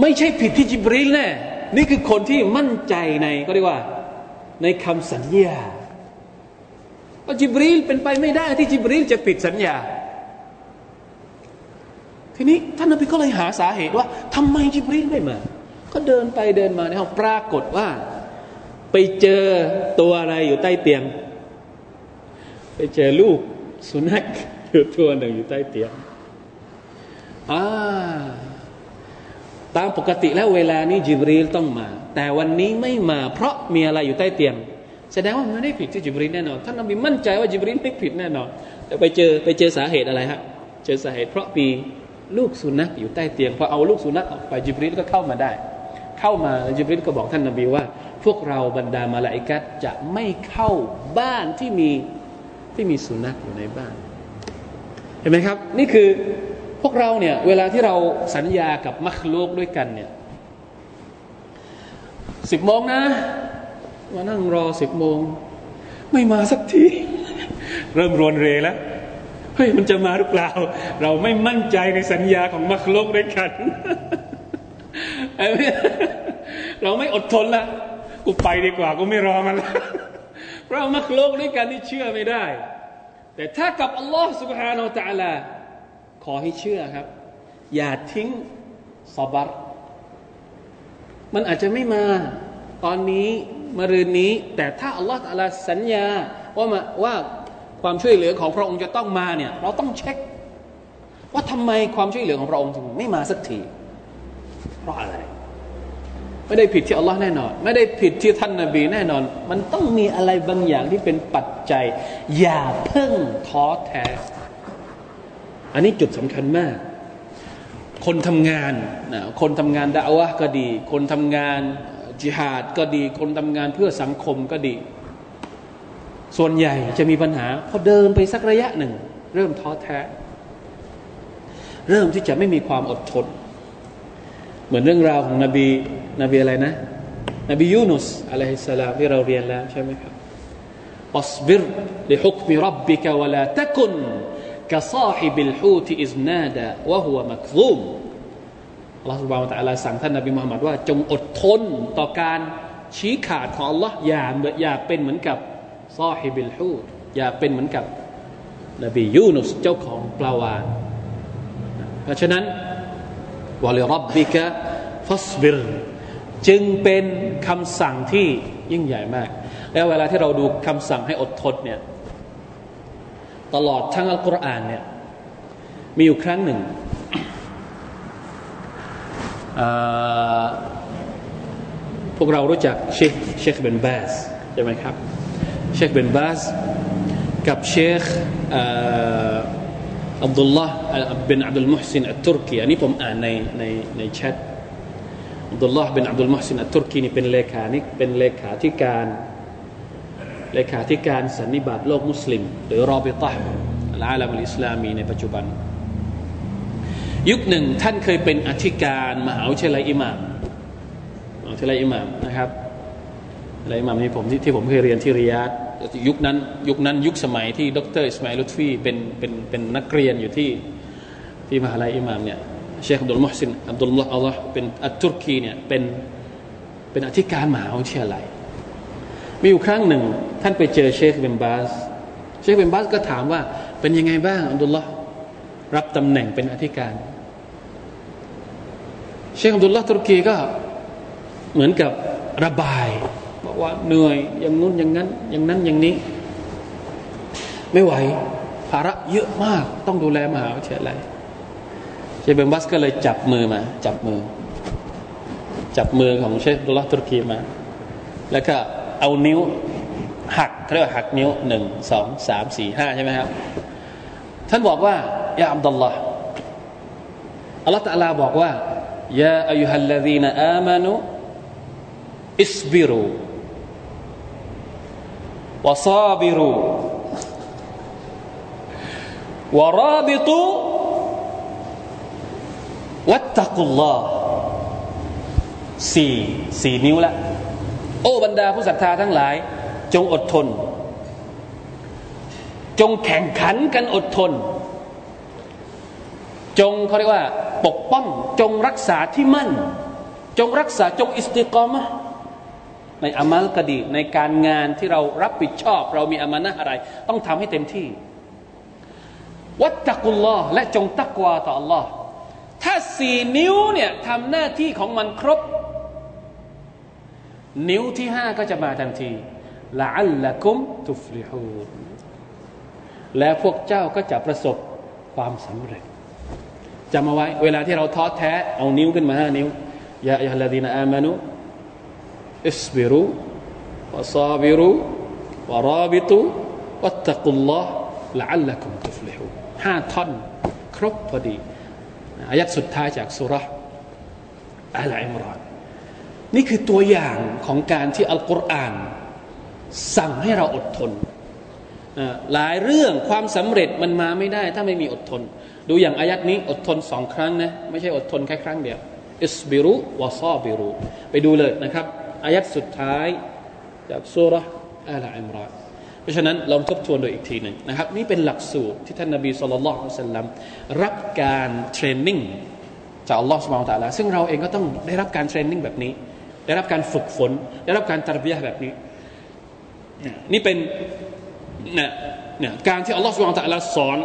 Speaker 2: ไม่ใช่ผิดที่จิบรีแน่นี่คือคนที่มั่นใจในก็เรียกว่า ในคำสัญญาว่าจิบรีลเป็นไปไม่ได้ที่จิบรีลจะผิดสัญญา ทีนี้ท่านนบีก็เลยหาสาเหตุว่าทำไมจิบรีลไม่มา ก็เดินไปเดินมาในห้องปรากฏว่า ไปเจอตัวอะไรอยู่ใต้เตียง ไปเจอลูกสุนัข อยู่ตัวหนึ่งอยู่ใต้เตียงอ่าตามปกติแล้วเวลานี้จิบรีลต้องมา แต่วันนี้ไม่มาเพราะมีอะไรอยู่ใต้เตียง แสดงว่ามันไม่ได้ผิดที่จิบรีลแน่นอนท่านนบีมั่นใจว่าจิบรีลไม่ผิดแน่นอนแต่ไปเจอไปเจอสาเหตุอะไรฮะ เจอสาเหตุเพราะปีลูกสุนัขอยู่ใต้เตียงพอเอาลูกสุนัขออกไปจิบรีลก็เข้ามาได้ เข้ามาจิบรีลก็บอกท่านนบีว่า พวกเราบรรดามาลาอิกัดจะไม่เข้าบ้านที่มีที่มีสุนัขอยู่ในบ้าน ห็นไหมครับ นี่คือพวกเราเนี่ยเวลาที่เราสัญญากับมัคลูกด้วยกันเนี่ยสิบโมงนะ มานั่งรอสิบโมง ไม่มาสักที เริ่มรวนเรแล้วเฮ้ยมันจะมาหรือเปล่า เราไม่มั่นใจในสัญญาของมัคลูกด้วยกัน เราไม่อดทนละกูไปดีกว่ากูไม่รอมันละเพราะมัคลูกด้วยกันนี่เชื่อไม่ได้ แต่ถ้ากับอัลลอฮ์สุบฮานาอัลลอฮ์ขอให้เชื่อครับ อย่าทิ้งสบัรมันอาจจะไม่มาตอนนี้มรืนนี้ แต่ถ้าอัลลอฮ์อัลลสัญญาว่ามาว่าความช่วยเหลือของพระองค์จะต้องมาเนี่ย เราต้องเช็ค ว่าทำไมความช่วยเหลือของพระองค์ถึงไม่มาสักทีเพราะอะไร ไม่ได้ผิดที่อัลลอฮ์แน่นอน ไม่ได้ผิดที่ท่านนาบีแน่นอน มันต้องมีอะไรบางอย่างที่เป็นปัจจัย อย่าเพิ่งท้อแท้ อันนี้จุดสำคัญมาก คนทำงานนะคนทำงานดาวะก็ดี คนทำงานจิฮาดก็ดี คนทำงานเพื่อสังคมก็ดี ส่วนใหญ่จะมีปัญหาพอเดินไปสักระยะหนึ่ง เริ่มท้อแท้ เริ่มที่จะไม่มีความอดทน เหมือนเรื่องราวของนบี นบีอะไรนะ นบียูนุสعليه السلامที่เราเรียนแล้วใช่ไหมครับفاصبر لحكم ربك ولا تكن كصاحب الحوت إذ نادى وهو مكظومอัลลอฮฺ سبحانه وتعالىสั่งท่านนบีมุฮัมมัดว่าจงอดทนต่อการชี้ขาดของอัลลอฮ์อย่าอย่าเป็นเหมือนกับซอฮิบิลฮูดอย่าเป็นเหมือนกับนบียูนุสเจ้าของปลาวานเพราะฉะนั้นวะลิรับบิกะฟัสบิร จึงเป็นคำสั่งที่ยิ่งใหญ่มาก แล้วเวลาที่เราดูคำสั่งให้อดทนเนี่ยตลอดทั้งอัลกุรอานเนี่ยมีอยู่ครั้งหนึ่งพวกเรารู้จักเชคเชคบินบาซใช่ไหมครับเชคบินบาซกับเชคอับดุลลาห์บินอับดุลมุฮซินอัตตุรกีอันนี้ผมอ่านในในในแชท อับดุลลาห์บินอับดุลมุฮซินอัตตุรกีนี่เป็นเลขานี่เป็นเลขาธิการเลขาธิการสันนิบาตโลกมุสลิม หรือرابطة العالم الإسلاميในปัจจุบัน ยุคหนึ่งท่านเคยเป็นอธิการมหาวิทยาลัยอิหม่ามมหาวิทยาลัยอิหม่ามนะครับอะไรอิหม่ามนี่ผมที่ที่ผมเคยเรียนที่ริยาดยุคนั้นยุคนั้นยุคสมัยที่ดรอิสมาอิลุตฟีเป็นเป็นเป็นนักเรียนอยู่ที่ที่มหาลัยอิหม่ามเนี่ย เชคอับดุลมุฮซินอับดุลลอฮ์อัลลอฮ์เป็นอัตุรกีเนี่ยเป็นเป็นอธิการมหาวิทยาลัย มีอยู่ครั้งหนึ่ง ท่านไปเจอเชคเบนบาส เชคเบนบาสก็ถามว่า เป็นยังไงบ้างอับดุลลอฮ์รับตำแหน่งเป็นอธิการ เชคอับดุลลอฮ์ตุรกีก็เหมือนกับระบายบอกว่าเหนื่อยอย่างนู้นอย่างนั้น อย่างนั้นอย่างนี้ ไม่ไหวภาระเยอะมากต้องดูแลมหาวิทยาลัย เชคเบนบาสก็เลยจับมือมา จับมือ จับมือของเชคอับดุลลอฮ์ตุรกีมา แล้วก็เอานิ้วหักเรียกว่าหักนิ้วหนึ่งสองสามสี่ห้าใช่ไหมครับ ท่านบอกว่ายาอับดุลลอฮ์อัลลอฮฺตะลาบอกว่ายาอายุฮัลลดีนอามานุอิสบิรูวซาบิรูวราบิตุ วัตตะกุลลอสี่สี่นิ้วละ โอ้บรรดาผู้ศรัทธาทั้งหลาย จงอดทน จงแข่งขันกันอดทน จงเขาเรียกว่า ปกป้อง จงรักษาที่มั่น จงรักษาจงอิสติกรมะในอามัลกดีในการงานที่เรารับผิดชอบ เรามีอามานะอะไร ต้องทำให้เต็มที่ วัตตะกุลลอและจงตักวาต่อ Allah ถ้าสี่นิ้วเนี่ยทำหน้าที่ของมันครบ นิ้วที่ห้าก็จะมาทันทีละอัลละกุมตุฟลิฮูและพวกเจ้าก็จะประสบความสำเร็จจำเอาไว้เวลาที่เราท้อแท้เอานิ้วขึ้นมาห้านิ้วยาอัลลดีนอามานุอิสบิรุวะซาบิรุวะราบิตุวัตตะกุลลอฮ์ละอัลละกุมตุฟลิฮูห้าท่อน ครบพอดี อายัดสุดท้ายจากสุรษอัลอิมรานนี่คือตัวอย่างของการที่อัลกุรอาน สั่งให้เราอดทน หลายเรื่องความสำเร็จมันมาไม่ได้ ถ้าไม่มีอดทน ดูอย่างอายัดนี้อดทนสองครั้งนะ ไม่ใช่อดทนแค่ครั้งเดียวอิสบิรุวะซาบิรุไปดูเลยนะครับอายัดสุดท้ายจากสุรอัลอิมราน เพราะฉะนั้นลองทบทวนโดยอีกทีหนึ่งนะครับ นี่เป็นหลักสูตรที่ท่านนบีสุลต่านละสัลลัมรับการเทรนนิ่งจากอัลลอฮฺสุบานตะลาซึ่งเราเองก็ต้องได้รับการเทรนนิ่งแบบนี้ ได้รับการฝึกฝน ได้รับการตรบียแบบนี้ นี่เป็นเนี่ยเนี่ยการที่อัลลอฮฺสุบานตะลาสอน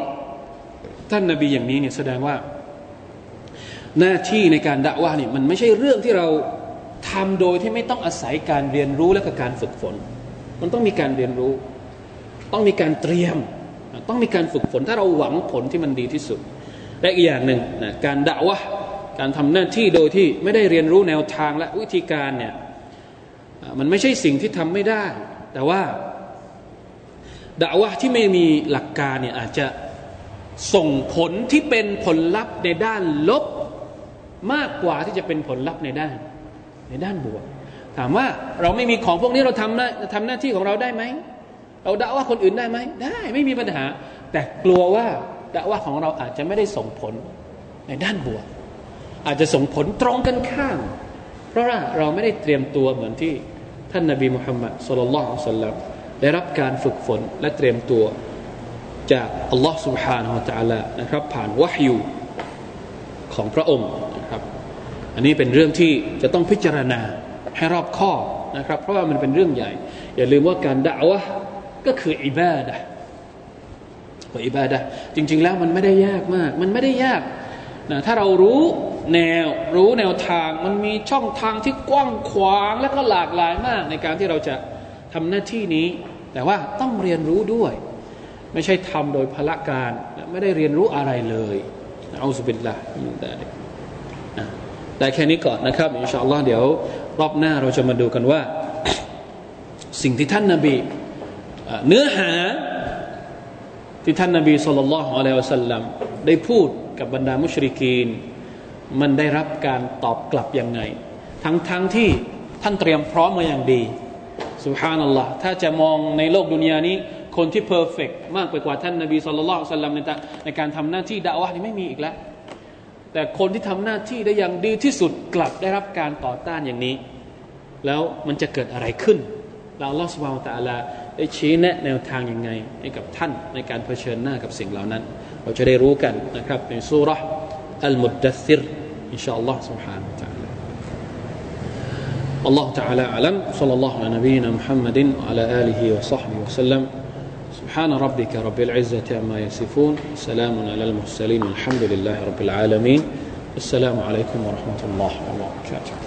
Speaker 2: ท่านนบีอย่างนี้เนี่ยแสดงว่า หน้าที่ในการด่าว่าเนี่ยมันไม่ใช่เรื่องที่เราทำโดยที่ไม่ต้องอาศัยการเรียนรู้และกการฝึกฝน มันต้องมีการเรียนรู้ ต้องมีการเตรียม ต้องมีการฝึกฝนถ้าเราหวังผลที่มันดีที่สุด และอีกอย่างหนึ่งนะการด่าวะการทำหน้าที่โดยที่ไม่ได้เรียนรู้แนวทางและวิธีการเนี่ยมันไม่ใช่สิ่งที่ทำไม่ได้ แต่ว่าด่าวะที่ไม่มีหลักการเนี่ยอาจจะส่งผลที่เป็นผลลัพธ์ในด้านลบมากกว่าที่จะเป็นผลลัพธ์ในด้านในด้านบวก ถามว่าเราไม่มีของพวกนี้เราทำหน้าทำหน้าที่ของเราได้ไหม เราด่าว่าคนอื่นได้ไหม ได้ไม่มีปัญหา แต่กลัวว่าด่าว่าของเราอาจจะไม่ได้ส่งผลในด้านบวก อาจจะส่งผลตรงกันข้าม เพราะว่าเราไม่ได้เตรียมตัวเหมือนที่ท่านนาบีมุฮัมมัดสุลลัลลอฮุสัลลัมได้รับการฝึกฝนและเตรียมตัวจากอัลลอฮ์ سبحانه และ تعالى นะครับผ่านวะฮยูของพระองค์นะครับอันนี้เป็นเรื่องที่จะต้องพิจารณาให้รอบคอบนะครับ เพราะว่ามันเป็นเรื่องใหญ่ อย่าลืมว่าการด่าวะ ก็คืออิบาดะว่าอิบาดะจริง ๆ แล้วมันไม่ได้ยากมาก มันไม่ได้ยากนะถ้าเรารู้แนวรู้แนวทางมันมีช่องทางที่กว้างขวางและก็หลากหลายมาก ในการที่เราจะทำหน้าที่นี้ แต่ว่าต้องเรียนรู้ด้วย ไม่ใช่ทำโดยพละการไม่ได้เรียนรู้อะไรเลยเอาสุบิลละมินดาลิกได้แค่นี้ก่อนนะครับอินชาอัลลอฮ์เดี๋ยวรอบหน้าเราจะมาดูกันว่า สิ่งที่ท่านนาบี เนื้อหาที่ท่านนาบีสุลต่านละฮ์อะลัยวะสัลลัมได้พูดกับบรรดามุชริกีน มันได้รับการตอบกลับยังไง ทั้งทั้งที่ท่านเตรียมพร้อมมาอย่างดีสุฮานัลลอฮ์ถ้าจะมองในโลกดุนยานี้ คนที่เพอร์เฟกมากไปกว่าท่านนาบีสุลต่านสัลลัมในในการทำหน้าที่ด่าวะนี่ไม่มีอีกแล้ว แต่คนที่ทำหน้าที่ได้อย่างดีที่สุดกลับได้รับการต่อต้านอย่างนี้ แล้วมันจะเกิดอะไรขึ้นเราลอสวาตาลา ได้ชี้แนะแนวทางยังไง ให้กับท่านในการเผชิญหน้ากับสิ่งเหล่านั้น เราจะได้รู้กันนะครับในสุรอัลมุดดัซิรอินชาอัลลอฮ์ سبحانه และ تعالى الله تعالى أعلم صلى الله على نبينا محمد وعلى آله وصحبه وسلم سبحان ربك رب العزة عما يصفون سلام على المرسلين والحمد لله رب العالمين السلام عليكم ورحمة الله وبركاته